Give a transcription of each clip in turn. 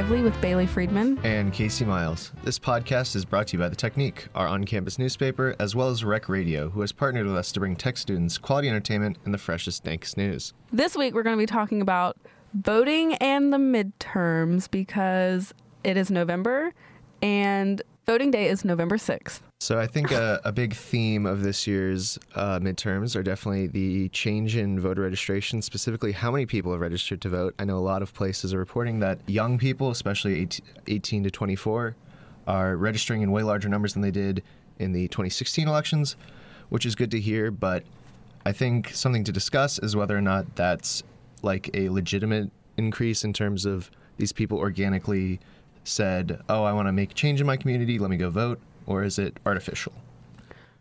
Lively with Bailey Friedman. And Casey Miles. This podcast is brought to you by The Technique, our on campus newspaper, as well as WREK Radio, who has partnered with us to bring tech students quality entertainment and the freshest, dankest news. This week, we're going to be talking about voting and the midterms because it is November and voting day is November 6th. So I think a, a big theme of this year's uh, midterms are definitely the change in voter registration, specifically how many people have registered to vote. I know a lot of places are reporting that young people, especially 18 to 24, are registering in way larger numbers than they did in the 2016 elections, which is good to hear. But I think something to discuss is whether or not that's like a legitimate increase in terms of these people organically said, oh, I want to make change in my community, let me go vote or is it artificial?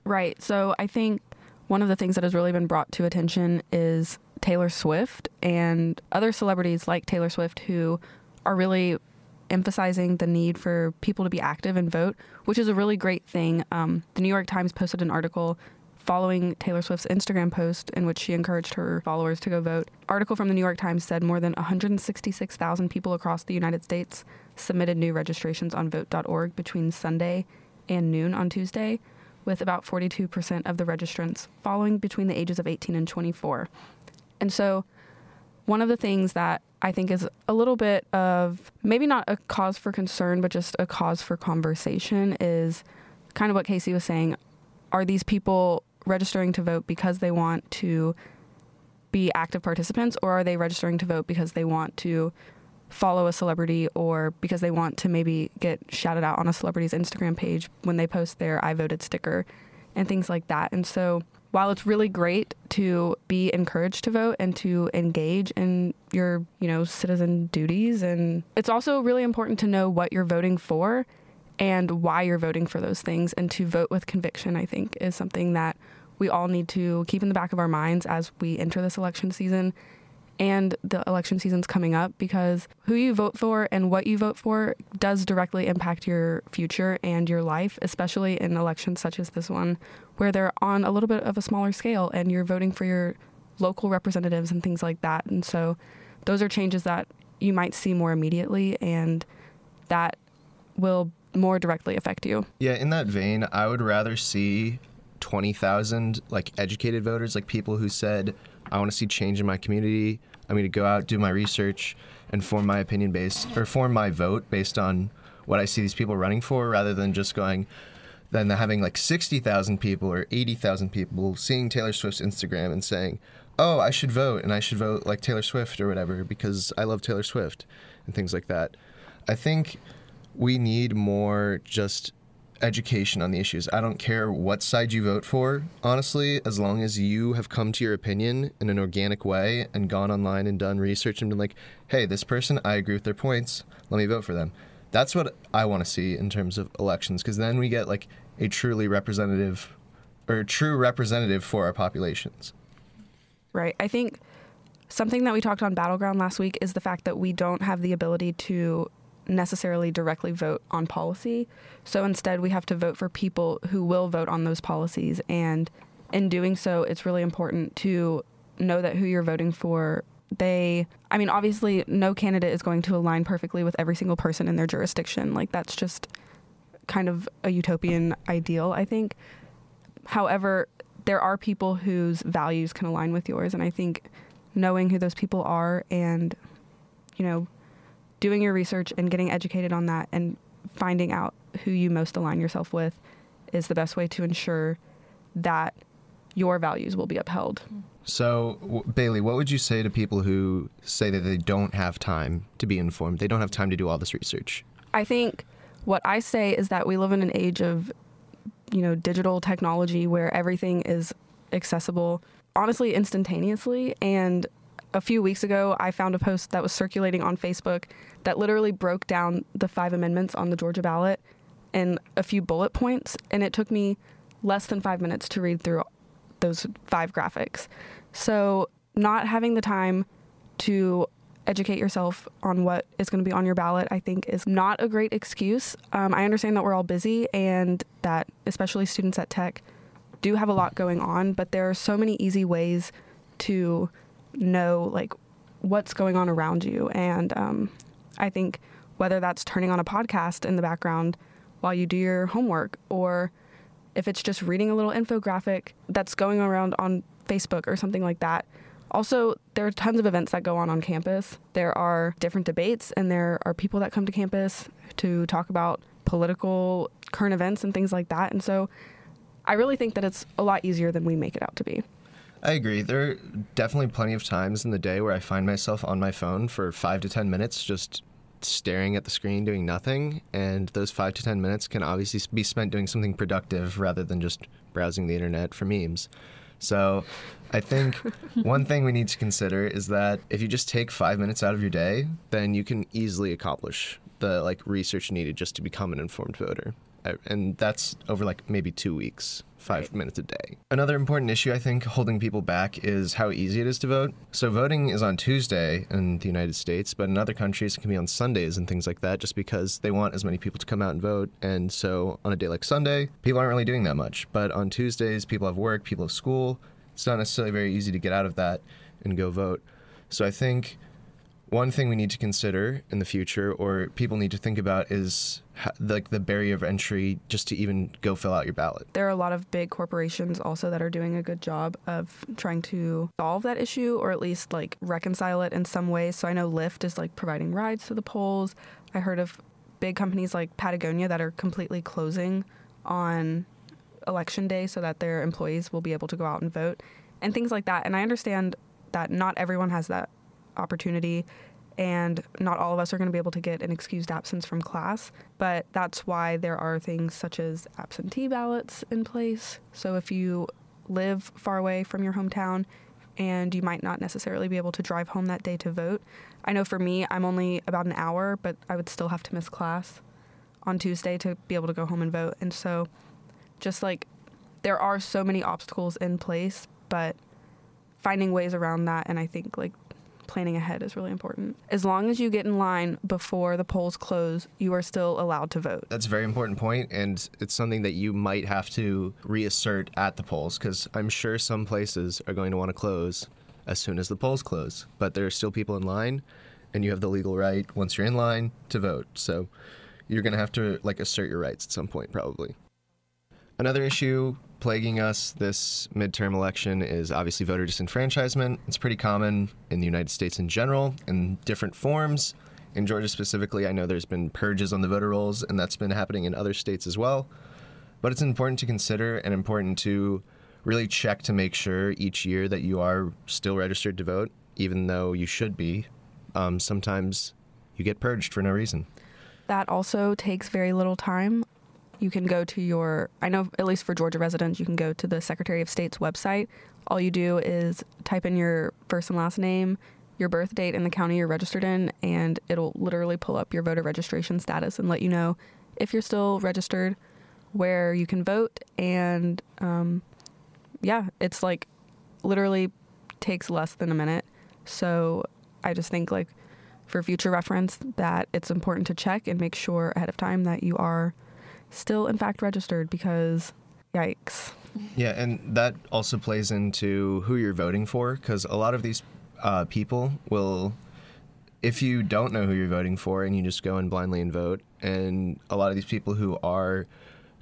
Right. So I think one of the things that has really been brought to attention is Taylor Swift and other celebrities like Taylor Swift who are really emphasizing the need for people to be active and vote, which is a really great thing. Um, the New York Times posted an article following Taylor Swift's Instagram post in which she encouraged her followers to go vote. Article from the New York Times said more than 166,000 people across the United States submitted new registrations on vote.org between Sunday and noon on Tuesday, with about 42% of the registrants following between the ages of 18 and 24. And so, one of the things that I think is a little bit of maybe not a cause for concern, but just a cause for conversation is kind of what Casey was saying. Are these people registering to vote because they want to be active participants, or are they registering to vote because they want to follow a celebrity or because they want to maybe get shouted out on a celebrity's Instagram page when they post their I voted sticker and things like that. And so while it's really great to be encouraged to vote and to engage in your, you know, citizen duties and it's also really important to know what you're voting for and why you're voting for those things and to vote with conviction, I think is something that we all need to keep in the back of our minds as we enter this election season and the election season's coming up because who you vote for and what you vote for does directly impact your future and your life, especially in elections such as this one, where they're on a little bit of a smaller scale and you're voting for your local representatives and things like that. And so those are changes that you might see more immediately and that will more directly affect you. Yeah, in that vein, I would rather see 20,000 like educated voters, like people who said, I want to see change in my community. I'm going to go out, do my research, and form my opinion based or form my vote based on what I see these people running for, rather than just going, then having like 60,000 people or 80,000 people seeing Taylor Swift's Instagram and saying, oh, I should vote and I should vote like Taylor Swift or whatever because I love Taylor Swift and things like that. I think we need more just education on the issues. I don't care what side you vote for, honestly, as long as you have come to your opinion in an organic way and gone online and done research and been like, hey, this person, I agree with their points. Let me vote for them. That's what I want to see in terms of elections, because then we get like a truly representative or true representative for our populations. Right. I think something that we talked on Battleground last week is the fact that we don't have the ability to necessarily directly vote on policy. So instead, we have to vote for people who will vote on those policies. And in doing so, it's really important to know that who you're voting for. They, I mean, obviously, no candidate is going to align perfectly with every single person in their jurisdiction. Like, that's just kind of a utopian ideal, I think. However, there are people whose values can align with yours. And I think knowing who those people are and, you know, doing your research and getting educated on that and finding out who you most align yourself with is the best way to ensure that your values will be upheld. So, w- Bailey, what would you say to people who say that they don't have time to be informed? They don't have time to do all this research? I think what I say is that we live in an age of, you know, digital technology where everything is accessible honestly instantaneously and a few weeks ago, I found a post that was circulating on Facebook that literally broke down the five amendments on the Georgia ballot in a few bullet points, and it took me less than five minutes to read through those five graphics. So, not having the time to educate yourself on what is going to be on your ballot, I think, is not a great excuse. Um, I understand that we're all busy and that, especially students at Tech, do have a lot going on, but there are so many easy ways to know like what's going on around you. And um, I think whether that's turning on a podcast in the background while you do your homework or if it's just reading a little infographic that's going around on Facebook or something like that. Also, there are tons of events that go on on campus. There are different debates, and there are people that come to campus to talk about political current events and things like that. And so I really think that it's a lot easier than we make it out to be. I agree. There are definitely plenty of times in the day where I find myself on my phone for five to 10 minutes just staring at the screen doing nothing. And those five to 10 minutes can obviously be spent doing something productive rather than just browsing the internet for memes. So I think one thing we need to consider is that if you just take five minutes out of your day, then you can easily accomplish the like research needed just to become an informed voter. And that's over like maybe two weeks five right. minutes a day. Another important issue I think holding people back is how easy it is to vote. So voting is on Tuesday in the United States, but in other countries it can be on Sundays and things like that just because they want as many people to come out and vote. And so on a day like Sunday, people aren't really doing that much. But on Tuesdays, people have work, people have school. It's not necessarily very easy to get out of that and go vote. So I think one thing we need to consider in the future or people need to think about is like the barrier of entry just to even go fill out your ballot. There are a lot of big corporations also that are doing a good job of trying to solve that issue or at least like reconcile it in some way. So I know Lyft is like providing rides to the polls. I heard of big companies like Patagonia that are completely closing on election day so that their employees will be able to go out and vote and things like that. And I understand that not everyone has that opportunity and not all of us are going to be able to get an excused absence from class. But that's why there are things such as absentee ballots in place. So if you live far away from your hometown and you might not necessarily be able to drive home that day to vote, I know for me, I'm only about an hour, but I would still have to miss class on Tuesday to be able to go home and vote. And so just like there are so many obstacles in place, but finding ways around that and I think like planning ahead is really important. As long as you get in line before the polls close, you are still allowed to vote. That's a very important point, and it's something that you might have to reassert at the polls because I'm sure some places are going to want to close as soon as the polls close, but there are still people in line, and you have the legal right once you're in line to vote. So you're going to have to like assert your rights at some point, probably. Another issue plaguing us this midterm election is obviously voter disenfranchisement. It's pretty common in the United States in general in different forms. In Georgia specifically, I know there's been purges on the voter rolls, and that's been happening in other states as well. But it's important to consider and important to really check to make sure each year that you are still registered to vote, even though you should be. Um, sometimes you get purged for no reason. That also takes very little time you can go to your, I know at least for Georgia residents, you can go to the Secretary of State's website. All you do is type in your first and last name, your birth date, and the county you're registered in, and it'll literally pull up your voter registration status and let you know if you're still registered, where you can vote, and um, yeah, it's like literally takes less than a minute. So I just think like for future reference that it's important to check and make sure ahead of time that you are still in fact registered because yikes. Yeah, and that also plays into who you're voting for because a lot of these uh, people will, if you don't know who you're voting for and you just go in blindly and vote, and a lot of these people who are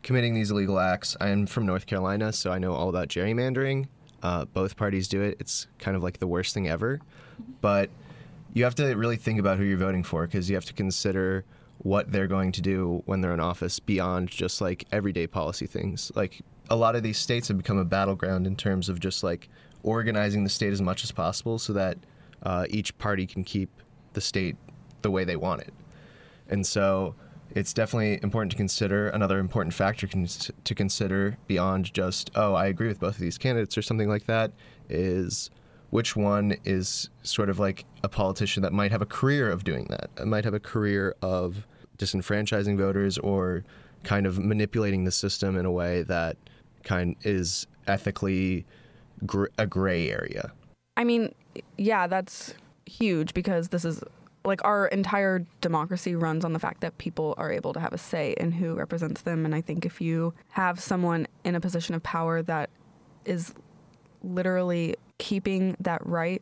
committing these illegal acts, I'm from North Carolina, so I know all about gerrymandering. Uh, both parties do it. It's kind of like the worst thing ever. But you have to really think about who you're voting for because you have to consider what they're going to do when they're in office beyond just like everyday policy things. Like a lot of these states have become a battleground in terms of just like organizing the state as much as possible so that uh, each party can keep the state the way they want it. And so it's definitely important to consider another important factor to consider beyond just, oh, I agree with both of these candidates or something like that is which one is sort of like a politician that might have a career of doing that, uh, might have a career of disenfranchising voters or kind of manipulating the system in a way that kind is ethically gr- a gray area. I mean, yeah, that's huge because this is like our entire democracy runs on the fact that people are able to have a say in who represents them and I think if you have someone in a position of power that is literally keeping that right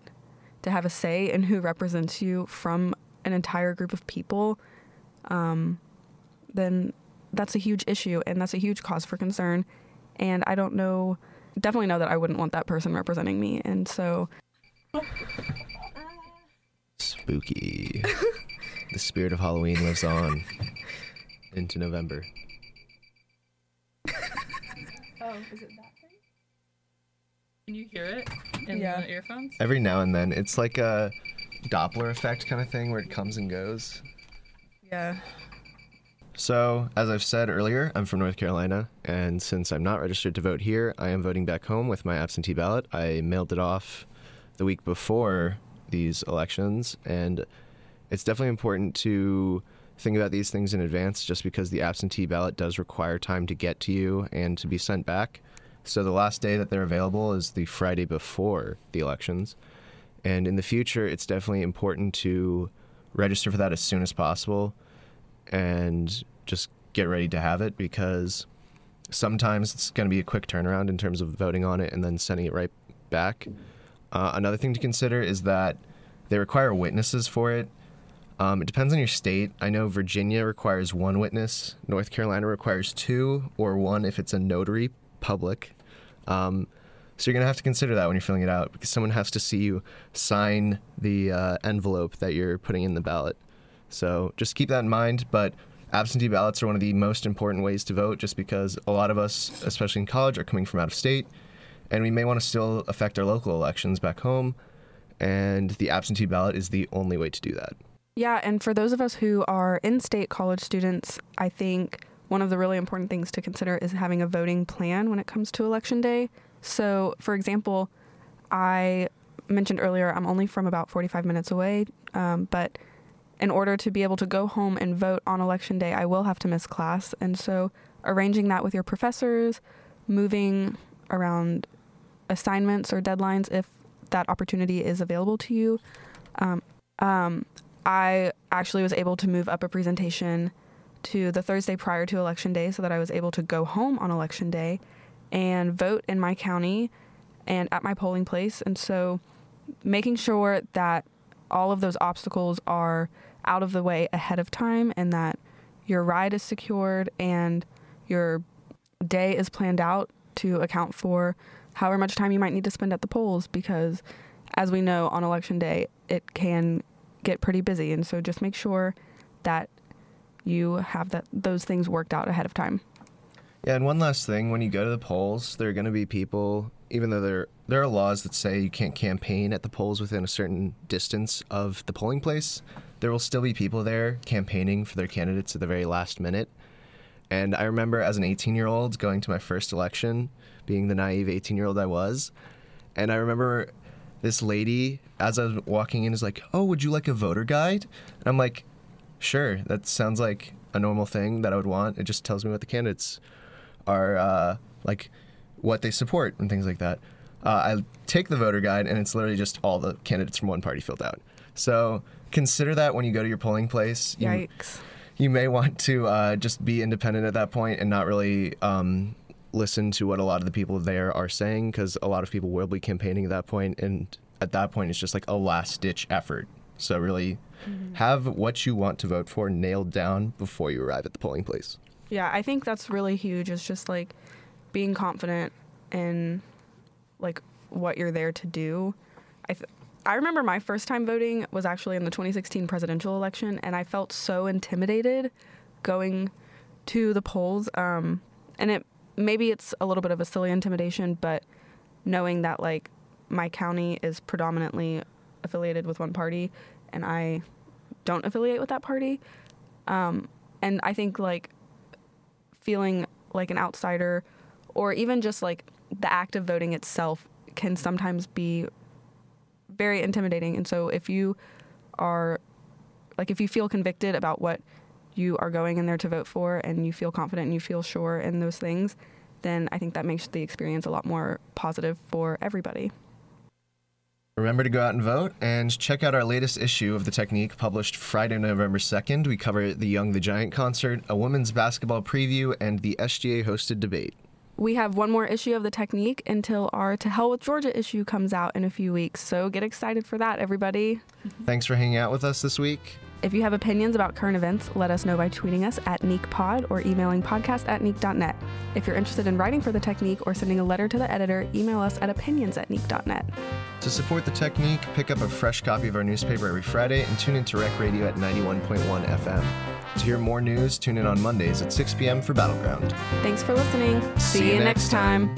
to have a say in who represents you from an entire group of people, um, then that's a huge issue and that's a huge cause for concern. And I don't know, definitely know that I wouldn't want that person representing me. And so, Spooky. the spirit of Halloween lives on into November. Oh, is it that thing? Can you hear it in Yeah. the earphones? Every now and then, it's like a Doppler effect kind of thing where it comes and goes. yeah. So, as I've said earlier, I'm from North Carolina, and since I'm not registered to vote here, I am voting back home with my absentee ballot. I mailed it off the week before these elections, and it's definitely important to think about these things in advance just because the absentee ballot does require time to get to you and to be sent back. So, the last day that they're available is the Friday before the elections. And in the future, it's definitely important to register for that as soon as possible and just get ready to have it because sometimes it's going to be a quick turnaround in terms of voting on it and then sending it right back. Uh, another thing to consider is that they require witnesses for it. Um, it depends on your state. I know Virginia requires one witness, North Carolina requires two, or one if it's a notary public. Um, so you're to have to consider that when you're filling it out because someone has to see you sign the uh, envelope that you're putting in the ballot. So just keep that in mind. But absentee ballots are one of the most important ways to vote just because a lot of us, especially in college, are coming from out of state and we may want to still affect our local elections back home. And the absentee ballot is the only way to do that. Yeah, and for those of us who are in state college students, I think one of the really important things to consider is having a voting plan when it comes to election day. So, for example, I mentioned earlier I'm only from about 45 minutes away, um, but in order to be able to go home and vote on election day, I will have to miss class. And so, arranging that with your professors, moving around assignments or deadlines if that opportunity is available to you. Um, um, I actually was able to move up a presentation to the Thursday prior to election day so that I was able to go home on election day and vote in my county and at my polling place. And so making sure that all of those obstacles are out of the way ahead of time and that your ride is secured and your day is planned out to account for however much time you might need to spend at the polls because as we know on election day it can get pretty busy and so just make sure that you have that those things worked out ahead of time. Yeah, and one last thing: when you go to the polls, there are going to be people. Even though there there are laws that say you can't campaign at the polls within a certain distance of the polling place, there will still be people there campaigning for their candidates at the very last minute. And I remember as an 18 year old going to my first election, being the naive 18 year old I was, and I remember this lady as I was walking in is like, "Oh, would you like a voter guide?" And I'm like, "Sure, that sounds like a normal thing that I would want. It just tells me what the candidates are uh, like, what they support and things like that." Uh, I take the voter guide, and it's literally just all the candidates from one party filled out. So consider that when you go to your polling place. You, Yikes. you may want to uh, just be independent at that point and not really um, listen to what a lot of the people there are saying because a lot of people will be campaigning at that point and at that point it's just like a last ditch effort so really have what you want to vote for nailed down before you arrive at the polling place Yeah, I think that's really huge. It's just like being confident in like what you're there to do. I th- I remember my first time voting was actually in the 2016 presidential election, and I felt so intimidated going to the polls. Um, and it maybe it's a little bit of a silly intimidation, but knowing that like my county is predominantly affiliated with one party, and I don't affiliate with that party, um, and I think like feeling like an outsider or even just like the act of voting itself can sometimes be very intimidating. And so if you are like if you feel convicted about what you are going in there to vote for and you feel confident and you feel sure in those things, then I think that makes the experience a lot more positive for everybody. Remember to go out and vote and check out our latest issue of The Technique published Friday, November 2nd. We cover the Young the Giant concert, a women's basketball preview, and the SGA hosted debate. We have one more issue of the technique until our To Hell with Georgia issue comes out in a few weeks. So get excited for that, everybody. Thanks for hanging out with us this week. If you have opinions about current events, let us know by tweeting us at NiquePod or emailing podcast at nique.net. If you're interested in writing for the Technique or sending a letter to the editor, email us at opinions at nique.net. To support the technique, pick up a fresh copy of our newspaper every Friday and tune into WREK Radio at 91.1 FM. To hear more news, tune in on Mondays at 6 p.m. for Battleground. Thanks for listening. See you you next next time.